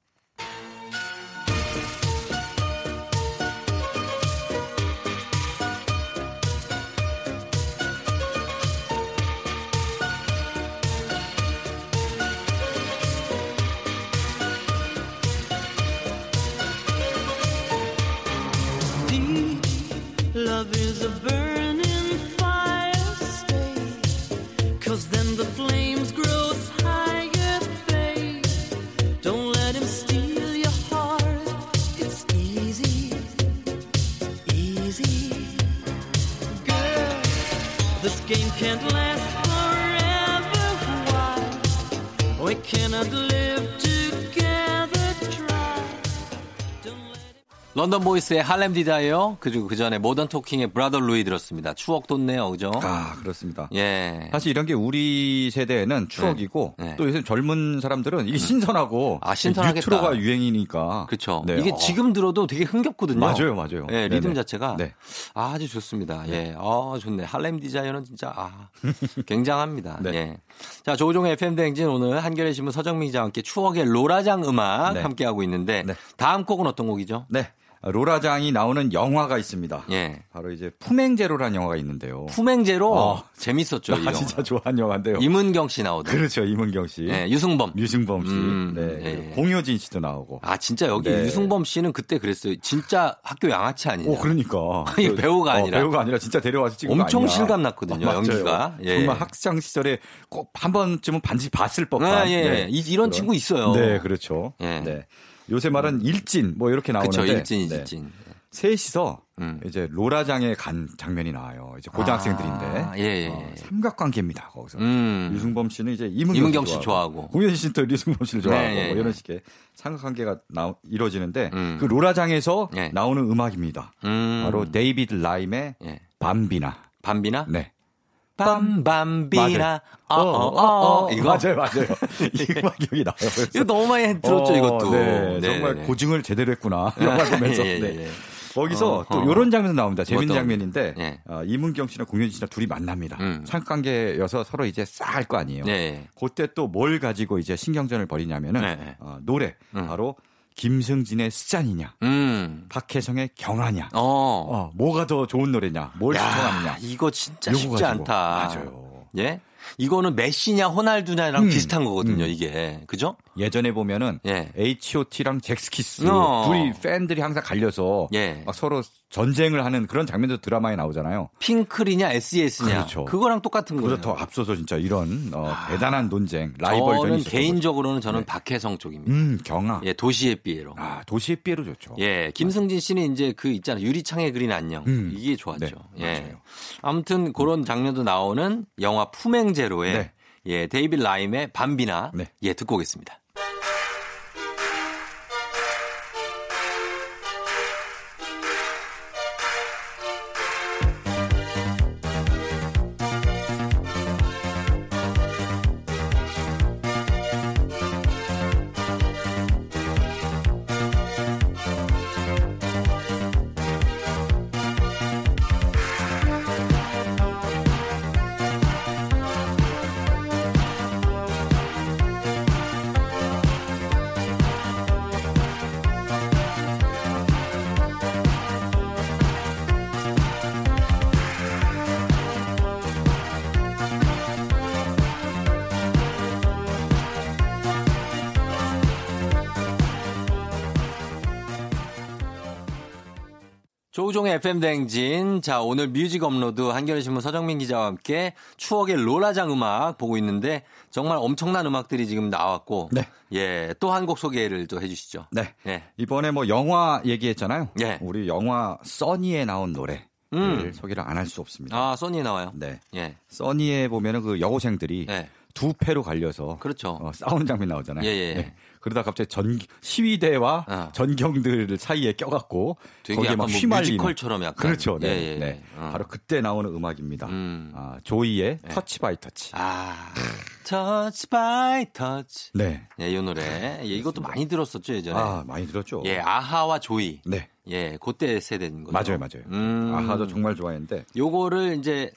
런던 보이스의 Harlem Desire 그리고 그 전에 모던 토킹의 Brother Louie 들었습니다. 추억 돋네요, 그죠? 아 그렇습니다. 예. 사실 이런 게 우리 세대에는 추억이고 네. 네. 또 요즘 젊은 사람들은 이게 음. 신선하고 아 신선하겠다. 뉴트로가 유행이니까 그렇죠. 네. 이게 어. 지금 들어도 되게 흥겹거든요. 맞아요, 맞아요. 예, 리듬 자체가 네. 아주 좋습니다. 네. 예, 아 좋네. Harlem Desire는 진짜 아 굉장합니다. 네. 예. 자 조우종의 FM 대행진 오늘 한겨레 신문 서정민 기자와 함께 추억의 로라장 음악 함께 하고 있는데 다음 곡은 어떤 곡이죠? 네. 로라장이 나오는 영화가 있습니다. 예. 바로 이제 품행제로라는 영화가 있는데요. 품행제로 어. 재밌었죠. 아, 진짜 좋아하는 영화인데요. 이문경 씨 나오던. 그렇죠. 이문경 씨. 네, 유승범. 유승범 씨. 음, 네. 예. 공효진 씨도 나오고. 아, 진짜 여기 네. 유승범 씨는 그때 그랬어요. 진짜 학교 양아치 아니냐. 오, 그러니까. 배우가 어, 아니라. 어, 배우가 아니라 진짜 데려와서 찍은 엄청 실감 났거든요. 아, 연기가. 예. 정말 학창 시절에 꼭 한 번쯤은 반드시 봤을 법한. 아, 예. 네. 이런 친구 있어요. 네, 그렇죠. 예. 네. 요새 말은 일진 뭐 이렇게 나오는데. 그렇죠. 일진, 일진. 네. 셋이서 음. 이제 로라장에 간 장면이 나와요. 이제 고등학생들인데 아, 예, 예. 어, 삼각관계입니다. 거기서 음. 류승범 씨는 이제 임은경, 씨 좋아하고, 공효진 씨는 또 류승범 씨를 좋아하고 네, 뭐 예, 이런 식의 삼각관계가 나, 이루어지는데 음. 그 로라장에서 예. 나오는 음악입니다. 음. 바로 데이비드 라임의 예. Bambina. Bambina? 네. 밤Bambina 어, 어, 어, 어, 어, 이거 맞아요, 맞아요. 이 음악 기억이 나요. 이거 너무 많이 들었죠, 어, 이것도. 네, 네, 정말 네. 고증을 제대로 했구나. 영화 보면서. 예, 예, 네. 예. 거기서 어, 또 이런 장면도 나옵니다. 재밌는 장면인데 예. 어, 이문경 씨나 공효진 씨나 둘이 만납니다. 음. 상관계여서 서로 이제 싸할 거 아니에요. 네. 그때 또 뭘 가지고 이제 신경전을 벌이냐면은 네. 어, 노래 음. 바로 김승진의 스잔이냐, 음. 박혜성의 경아냐, 어. 어. 뭐가 더 좋은 노래냐, 뭘 야, 신청하느냐. 이거 진짜 쉽지. 않다. 맞아요. 예? 이거는 메시냐 호날두냐랑 음. 비슷한 거거든요, 음. 이게. 그죠? 예전에 보면은 예. H.O.T.랑 잭스키스 어. 둘이 팬들이 항상 갈려서 예. 막 서로 전쟁을 하는 그런 장면도 드라마에 나오잖아요. 핑클이냐 SES냐. 그렇죠. 그거랑 똑같은 거예요. 그보다 더 앞서서 진짜 이런 어, 아. 대단한 논쟁, 라이벌전이 저는 개인적으로는 저는 네. 박혜성 쪽입니다. 음, 경아. 예, 도시의 삐에로. 아, 도시의 삐에로 좋죠. 예, 김승진 씨는 이제 그 있잖아요. 유리창에 그린 안녕. 음. 이게 좋았죠. 네, 예. 맞아요. 아무튼 그런 장면도 나오는 영화 품행제로의 네. 예, 데이빗 라임의 밤비나 네. 예, 듣고 오겠습니다. FM대행진. 자, 오늘 뮤직 업로드 한겨레신문 서정민 기자와 함께 추억의 로라장 음악 보고 있는데 정말 엄청난 음악들이 지금 나왔고. 네. 예, 또 한 곡 소개를 또 해주시죠. 네. 예. 이번에 뭐 영화 얘기했잖아요. 예. 우리 영화 써니에 나온 노래. 음. 소개를 안 할 수 없습니다. 아, 써니에 나와요? 네. 예. 써니에 보면은 그 여고생들이 네. 두 패로 갈려서 그렇죠. 어, 싸우는 장면 나오잖아요. 예, 예. 네. 그러다 갑자기 전 시위대와 어. 전경들 사이에 껴갖고 거기에 막뭐 휘말리는 뮤지컬처럼 약간 그렇죠. 네, 예, 예. 네. 어. 바로 그때 나오는 음악입니다. 음. 아, 조이의 네. Touch by Touch. 아. Touch by Touch. 네. 예, 이 노래. 예, 이것도 많이 들었었죠, 예전에. 아, 많이 들었죠. 예, 아하와 조이. 네. 예, 그때 세대인 거죠. 맞아요, 맞아요. 음. 아하도 정말 좋아했는데. 요거를 이제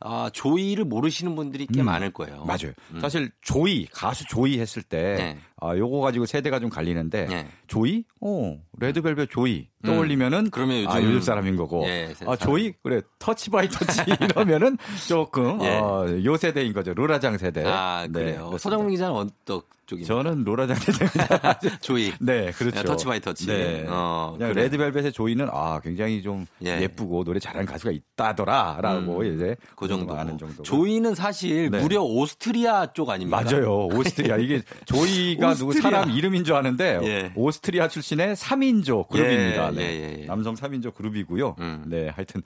아, 조이를 모르시는 분들이 꽤 음. 많을 거예요. 맞아요. 음. 사실 조이 가수 조이 했을 때 네. 아, 요거 가지고 세대가 좀 갈리는데 네. 조이? 어, 레드벨벳 조이 떠올리면은 음. 그러면 요즘, 아, 요즘 사람인 거고. 예, 아, 조이? 그래. Touch by Touch 이러면은 조금 예. 어, 요 세대인 거죠. 로라장 세대. 아, 그래요. 네, 서정민 기자는 어떤 쪽입니까? 저는 로라장 세대입니다. 조이. 네, 그렇죠. Touch by Touch. 네. 어, 그냥 그래. 레드벨벳의 조이는 아, 굉장히 좀 예. 이쁘고 노래 잘하는 가수가 있다더라라고 음, 이제 그 정도 아는 정도. 조이는 사실 네. 무려 오스트리아 쪽 아닙니까? 맞아요. 오스트리아. 이게 조이가 오스트리아. 누구 사람 이름인 줄 아는데 예. 오스트리아 출신의 3인조 그룹입니다. 예, 네. 예, 예, 남성 3인조 그룹이고요. 음. 네, 하여튼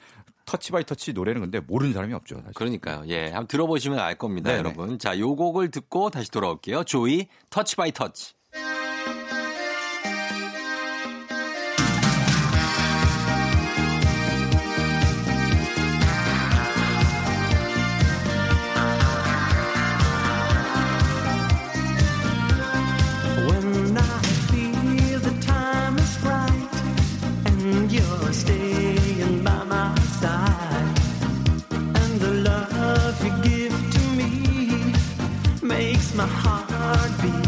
Touch by Touch 노래는 근데 모르는 사람이 없죠. 사실. 그러니까요. 예. 한번 들어보시면 알 겁니다, 네네. 여러분. 자, 요 곡을 듣고 다시 돌아올게요. 조이 Touch by Touch. the love you give to me makes my heart beat.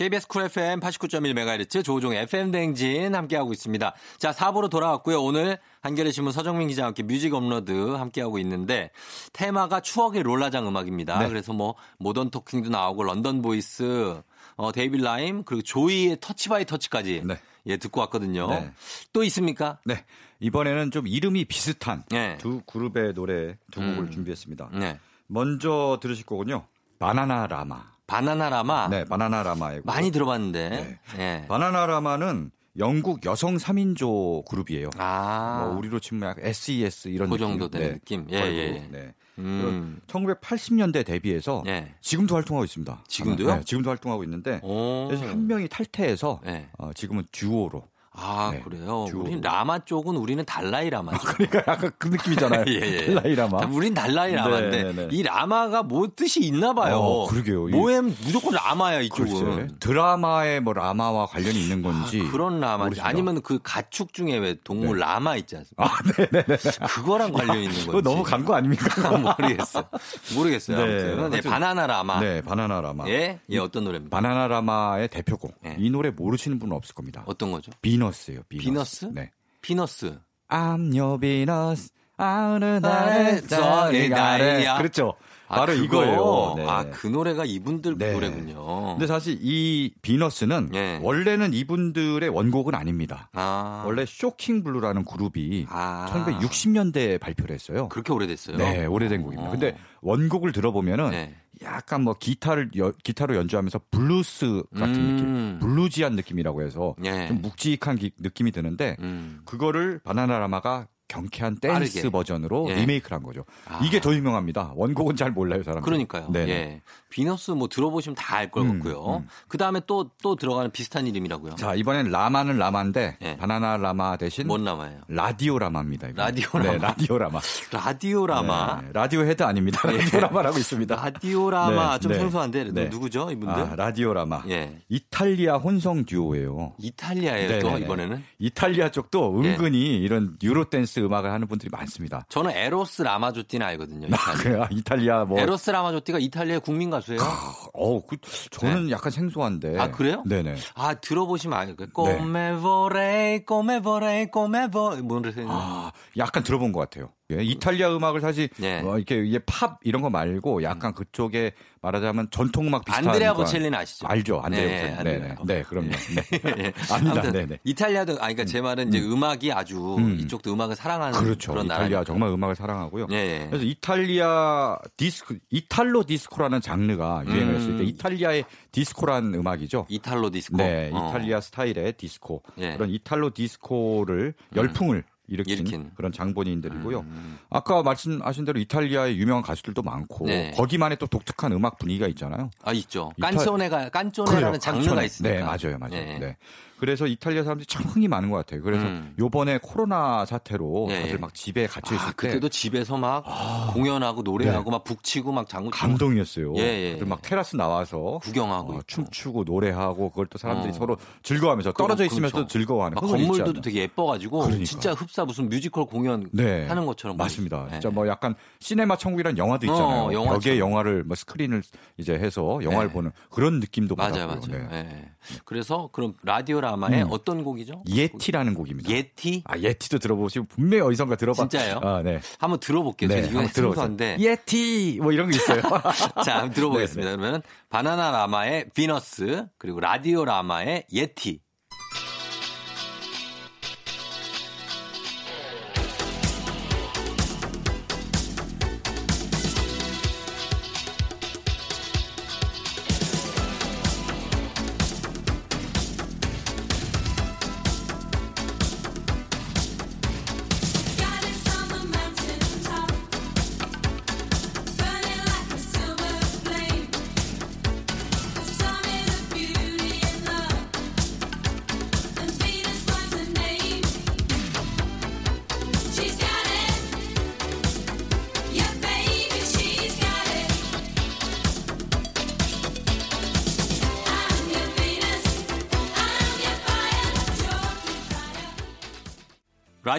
KBS 쿨 FM 89.1MHz 조우종 FM 대행진 함께하고 있습니다. 자, 4부로 돌아왔고요. 오늘 한겨레 신문 서정민 기자와 함께 뮤직 업로드 함께하고 있는데 테마가 추억의 롤라장 음악입니다. 네. 그래서 뭐 모던 토킹도 나오고 런던 보이즈, 어, 데이비드 라임 그리고 조이의 Touch by Touch까지 네. 예, 듣고 왔거든요. 네. 또 있습니까? 네. 이번에는 좀 이름이 비슷한 네. 두 그룹의 노래 두 곡을 음. 준비했습니다. 네. 먼저 들으실 거군요. 바나나 라마. 바나나라마. 네, 바나나라마에 많이 들어봤는데. 네. 네. 바나나라마는 영국 여성 3인조 그룹이에요. 아. 뭐 우리로 치면 약간 SES e 이런 그 정도 되는 네. 느낌. 예, 예. 네. 음. 1980년대 데뷔해서 네. 지금도 활동하고 있습니다. 지금도요? 네, 지금도 활동하고 있는데 그래서 한 명이 탈퇴해서 네. 어, 지금은 듀오로 아, 네. 그래요? 우리는 라마 쪽은 우리는 달라이 라마. 아, 그러니까 약간 그 느낌이잖아요. 예, 예. 달라이 라마. 우린 달라이 라마인데 네, 네, 네. 이 라마가 뭐 뜻이 있나 봐요. 어, 그러게요. 뭐엔 무조건 라마야, 이쪽은. 글쎄, 드라마에 뭐 라마와 관련이 있는 건지. 아, 그런 라마인지 아니면 그 가축 중에 왜 동물 네. 라마 있지 않습니까? 아, 네네네. 네, 그거랑 관련 이 있는 건지. 너무 간 거 아닙니까? 모르겠어요. 모르겠어요. 네, 아무튼. 네, 바나나 라마. 네, 바나나 라마. 예? 예, 어떤 노래입니까? 바나나 라마의 대표곡. 네. 이 노래 모르시는 분은 없을 겁니다. 어떤 거죠? 비너스예요, 비너스. 비너스? 네. 비너스. I'm your Venus. 어느 날의 소리가 그렇죠. 아, 바로 그거요? 이거예요. 네. 아, 그 노래가 이분들 네. 노래군요. 근데 사실 이 비너스는 네. 원래는 이분들의 원곡은 아닙니다. 아. 원래 쇼킹 블루라는 그룹이 아. 1960년대에 발표를 했어요. 그렇게 오래됐어요? 네, 오래된 곡입니다. 어. 근데 원곡을 들어보면은 네. 약간 뭐 기타를 여, 기타로 연주하면서 블루스 같은 음. 느낌, bluesy한 느낌이라고 해서 네. 좀 묵직한 기, 느낌이 드는데 음. 그거를 바나나라마가 경쾌한 댄스 빠르게. 버전으로 예. 리메이크를 한 거죠. 아. 이게 더 유명합니다. 원곡은 잘 몰라요, 사람들. 그러니까요. 네. 예. 비너스 뭐 들어보시면 다 알것 음, 같고요. 음. 그 다음에 또, 또 들어가는 비슷한 이름이라고요. 자, 이번엔 라마는 라마인데, 예. 바나나 라마 대신. 뭔 라마예요? 라디오 라마입니다. 이번에. 라디오 라마. 네, 라디오 라마. 라디오 라마. 네, 라디오 헤드 아닙니다. 예. 라디오 라마라고 있습니다. 라디오 라마. 네, 좀 네. 생소한데, 네. 누구죠, 이분들? 아, 라디오 라마. 예. 이탈리아 혼성 듀오예요. 이탈리아예요, 또, 이번에는? 이탈리아 쪽도 예. 은근히 이런 유로 댄스 음악을 하는 분들이 많습니다. 저는 에로스 라마조티는 알거든요. 이탈리아. 아, 이탈리아 뭐. 에로스 라마조티가 이탈리아 국민 가수예요. 어, 그, 저는 네. 약간 생소한데. 아, 그래요? 네네. 아, 들어보시면 알겠어요. 꼬메보레, 꼬메보레, 꼬메보. 뭔 아, 약간 들어본 것 같아요. 예, 이탈리아 음악을 사실 네. 어, 이렇게 이게 팝 이런 거 말고 약간 그쪽에 말하자면 전통 음악 비슷한 안드레아 보첼리는 아시죠? 알죠. 안드레아 네, 보첼리. 네, 네. 네, 그럼요. 네. 네. 아니다. 네, 네. 이탈리아도 아 그러니까 제 말은 이제 음. 악이 아주 음. 이쪽도 음악을 사랑하는 그렇죠. 그런 이탈리아 나라니까. 정말 음악을 사랑하고요. 네. 그래서 이탈리아 디스코 이탈로 디스코라는 장르가 유행을 했을 때 음. 이탈리아의 디스코라는 음악이죠. 이탈로 디스코. 네, 어. 이탈리아 스타일의 디스코. 예. 그런 이탈로 디스코를 열풍을 음. 일으킨, 일으킨, 그런 장본인들이고요. 음. 아까 말씀하신 대로 이탈리아의 유명한 가수들도 많고 네. 거기만의 또 독특한 음악 분위기가 있잖아요. 아 있죠. 깐초네가 깐초네라는 장르가 있습니다. 네 맞아요, 맞아요. 네. 네. 그래서 이탈리아 사람들이 참 흥이 많은 것 같아요. 그래서 음. 요번에 코로나 사태로 네. 다들 막 집에 갇혀 있을 아, 때 그때도 집에서 막 아. 공연하고 노래하고 네. 막 북치고 막 장구 감동이었어요. 예, 예. 다들 막 테라스 나와서 구경하고 어, 춤추고 노래하고 그걸 또 사람들이 어. 서로 즐거워하면서 떨어져 있으면서 그렇죠. 즐거워하는 건물도 되게 예뻐가지고 그러니까. 진짜 흡사 무슨 뮤지컬 공연 네. 하는 것처럼 맞습니다. 네. 진짜 뭐 약간 시네마 천국이라는 영화도 있잖아요. 어, 벽에 영화를 뭐 스크린을 이제 해서 영화를 네. 보는 그런 느낌도 맞아요, 받았고요. 맞아요. 네. 그래서 그럼 라디오 라마의 음. 어떤 곡이죠? 예티라는 곡입니다. 예티? 아 예티도 들어보시면 분명히 어디선가 들어봐. 진짜요? 아, 네. 한번 들어볼게요. 네, 한번 들어보세요. 예티 뭐 이런 거 있어요. 자, 한번 들어보겠습니다. 네, 네. 그러면 바나나 라마의 비너스 그리고 라디오 라마의 예티.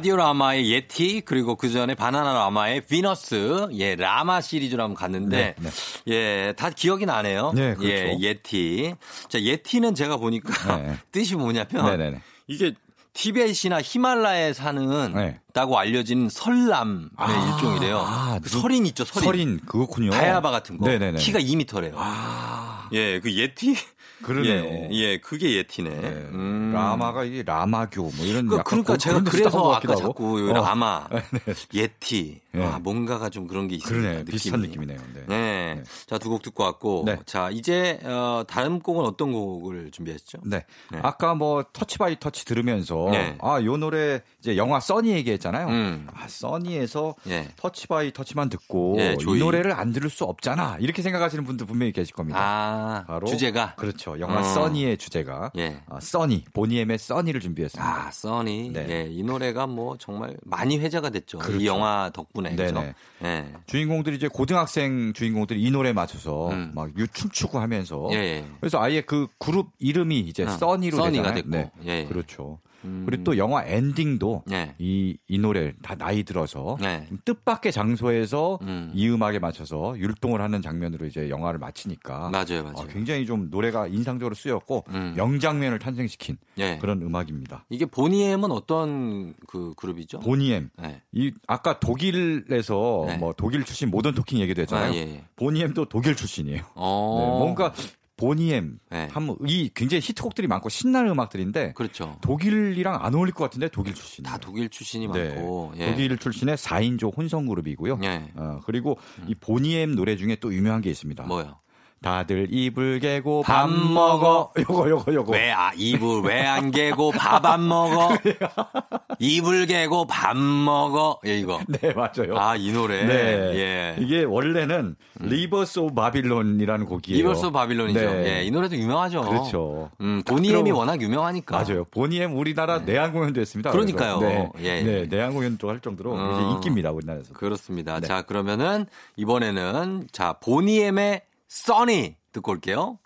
라디오 라마의 예티 그리고 그 전에 바나나 라마의 비너스 예 라마 시리즈로 한번 갔는데 네, 네. 예다 기억이 나네요. 네, 그렇죠. 예 예티 자 예티는 제가 보니까 네. 뜻이 뭐냐면 네, 네, 네. 이게 티벳이나 히말라야에 사는 네. 다고 알려진 설람의 아, 일종이래요. 아, 그 설인 있죠, 설인. 설인 그거군요. 바야바 같은 거. 네네네. 키가 2미터래요. 아. 예, 그 예티 그러네요. 예, 예, 그게 예티네. 네. 음. 라마가 이게 라마교 뭐 이런 그, 그러니까 제가 그래서 아까 자꾸 어. 라마, 네. 예티, 네. 아 뭔가가 좀 그런 게 있습니다. 그러네, 비슷한 느낌이네요. 네. 네. 네. 자, 두 곡 듣고 왔고, 네. 자 이제 어, 다른 곡은 어떤 곡을 준비했죠? 네. 네. 아까 뭐 Touch by Touch 들으면서 네. 아 요 노래 이제 영화 써니 얘기했잖아요. 음. 아 써니에서 Touch by Touch만 듣고 이 노래를 안 들을 수 없잖아 이렇게 생각하시는 분들 분명히 계실 겁니다. 아, 바로 주제가 그렇죠. 그렇죠. 영화 어. 써니의 주제가 예. 어, 써니 보니엠의 써니를 준비했습니다. 아 써니. 네. 예, 이 노래가 뭐 정말 많이 회자가 됐죠. 그렇죠. 이 영화 덕분에. 네네. 예. 주인공들이 이제 고등학생 주인공들이 이 노래에 맞춰서 음. 막 춤추고 하면서 예, 예. 그래서 아예 그 그룹 이름이 이제 어. 써니로 써니가 됐고. 네. 예. 그렇죠. 음. 그리고 또 영화 엔딩도 네. 이, 이 노래 다 나이 들어서 네. 뜻밖의 장소에서 음. 이 음악에 맞춰서 율동을 하는 장면으로 이제 영화를 마치니까 맞아요, 맞아요. 어, 굉장히 좀 노래가 인상적으로 쓰였고 음. 명장면을 탄생시킨 네. 그런 음악입니다. 이게 보니엠은 어떤 그 그룹이죠? 보니엠. 네. 이 아까 독일에서 네. 뭐 독일 출신 모던 토킹 얘기도 했잖아요. 아, 예, 예. 보니엠도 독일 출신이에요. 어. 뭔가 보니엠 네. 한이 굉장히 히트곡들이 많고 신나는 음악들인데 그렇죠. 독일이랑 안 어울릴 것 같은데 독일 출신 다 독일 출신이 네. 많고 예. 독일 출신의 4인조 혼성 그룹이고요. 예. 어, 그리고 음. 이 보니엠 노래 중에 또 유명한 게 있습니다. 뭐요? 다들 이불 개고 밥, 밥 먹어. 요거 요거 요거. 왜 아, 이불 왜 안 개고 밥 안 먹어? 이불 개고 밥 먹어. 예, 이거. 네, 맞아요. 아, 이 노래. 네. 예. 이게 원래는 음. Rivers of Babylon이라는 곡이에요. Rivers of Babylon이죠. 네. 예, 이 노래도 유명하죠. 그렇죠. 음, 보니엠이 워낙 유명하니까. 맞아요. 보니엠 우리나라 네. 내한 공연도 했습니다. 그러니까요. 네. 예, 네, 내한 공연도 할 정도로 어. 이제 인기입니다, 우리나라에서. 그렇습니다. 네. 자, 그러면은 이번에는 자, 보니엠의 써니 듣고 올게요.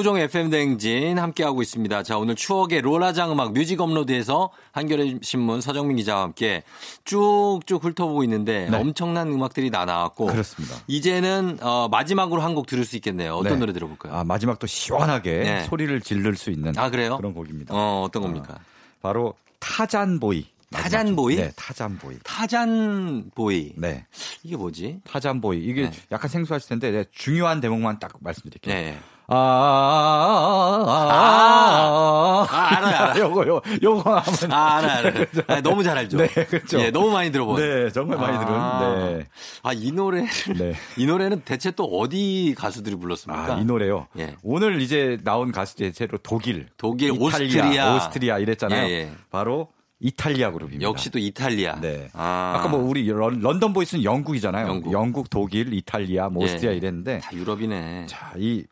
조우종의 FM 대행진 함께하고 있습니다. 자, 오늘 추억의 로라장 음악 뮤직 업로드에서 한겨레 신문 서정민 기자와 함께 쭉쭉 훑어보고 있는데 네. 엄청난 음악들이 다 나왔고 그렇습니다. 이제는 어, 마지막으로 한 곡 들을 수 있겠네요. 어떤 네. 노래 들어볼까요? 아, 마지막 또 시원하게 네. 소리를 지를 수 있는 아, 그래요? 그런 곡입니다. 어, 어떤 겁니까? 어, 바로 타잔보이. 타잔보이? 네, 타잔보이. 타잔보이. 네. 이게 뭐지? Tarzan Boy. 이게 네. 약간 생소하실 텐데 네, 중요한 대목만 딱 말씀드릴게요. 네. 아, 아, 아, 아, 알아요, 알아요. 요거, 요, 요거 하면. 아, 알아요, 알아요. 아, 너무 잘 알죠. 네, 그렇죠. 예, 너무 많이 들어본. 네, 정말 많이 들은. 네. 아, 이 노래. 네. 이 노래는 대체 또 어디 가수들이 불렀습니까? 아, 이 노래요. 예. 오늘 이제 나온 가수 대체로 독일, 독일, 이탈리아, 오스트리아, 오스트리아 이랬잖아요. 예, 예. 바로 이탈리아 그룹입니다. 역시 또 이탈리아. 네. 아까 뭐 우리 런던 보이스는 영국이잖아요. 영국, 영국 독일, 이탈리아, 뭐 오스트리아 예. 이랬는데 다 유럽이네. 자, 이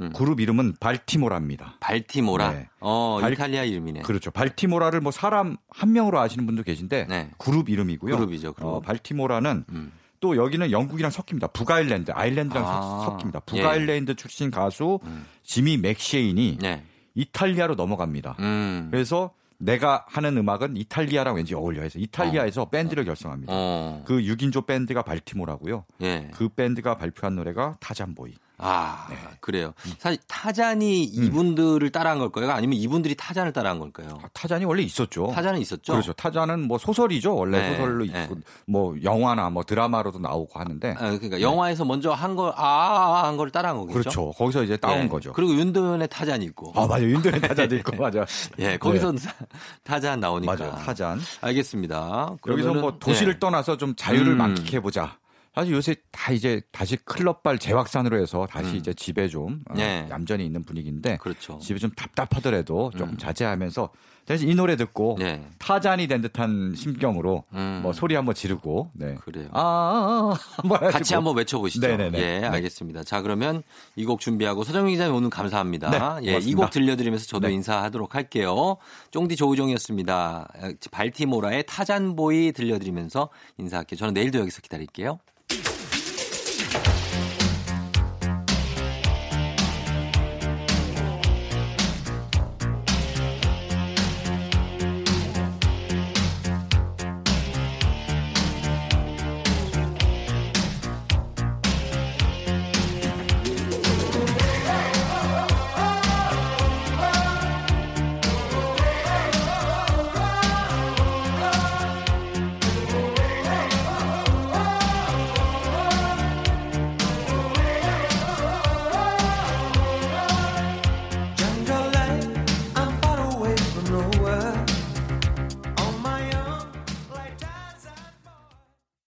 음. 그룹 이름은 발티모라입니다. 발티모라. 네. 어, 발, 이탈리아 이름이네. 그렇죠. 발티모라를 뭐 사람 한 명으로 아시는 분도 계신데 네. 그룹 이름이고요. 그룹이죠. 그룹. 어, 발티모라는 음. 또 여기는 영국이랑 섞입니다. 북아일랜드, 아일랜드랑 아. 섞입니다. 북아일랜드 예. 출신 가수 음. 지미 맥쉐인이 네. 이탈리아로 넘어갑니다. 음. 그래서 내가 하는 음악은 이탈리아랑 왠지 어울려 해서 이탈리아에서 어. 밴드를 결성합니다. 어. 그 6인조 밴드가 발티모라고요. 예. 그 밴드가 발표한 노래가 Tarzan Boy. 아, 네. 그래요. 사실 타잔이 음. 이분들을 따라한 걸까요? 아니면 이분들이 타잔을 따라한 걸까요? 아, 타잔이 원래 있었죠. 타잔은 있었죠. 그렇죠. 타잔은 뭐 소설이죠. 원래 네. 소설로 네. 있고 뭐 영화나 뭐 드라마로도 나오고 하는데. 아, 그러니까 네. 영화에서 먼저 한 걸 아, 한 걸 따라한 거겠죠. 그렇죠. 거기서 이제 따온 네. 거죠. 그리고 윤도현의 타잔이 있고. 아, 맞아요. 윤도현의 타잔도 있고 맞아. 예, 거기서 타잔 나오니까. 맞아요. 타잔. 알겠습니다. 여기서 뭐 도시를 떠나서 좀 자유를 음. 만끽해 보자. 사실 요새 다 이제 다시 클럽발 재확산으로 해서 다시 음. 이제 집에 좀 어, 네. 얌전히 있는 분위기인데 그렇죠. 집에 좀 답답하더라도 조금 음. 자제하면서 대신 이 노래 듣고 네. 타잔이 된 듯한 심경으로 음. 뭐 소리 한번 지르고 네. 그래요. 아, 한번 같이 한번 외쳐보시죠. 네네네. 예, 네. 알겠습니다. 자 그러면 이 곡 준비하고 서정민 기자님 오늘 감사합니다. 네, 예, 이 곡 들려드리면서 저도 네. 인사하도록 할게요. 쫑디 조우종이었습니다. 발티모라의 타잔보이 들려드리면서 인사할게요. 저는 내일도 여기서 기다릴게요.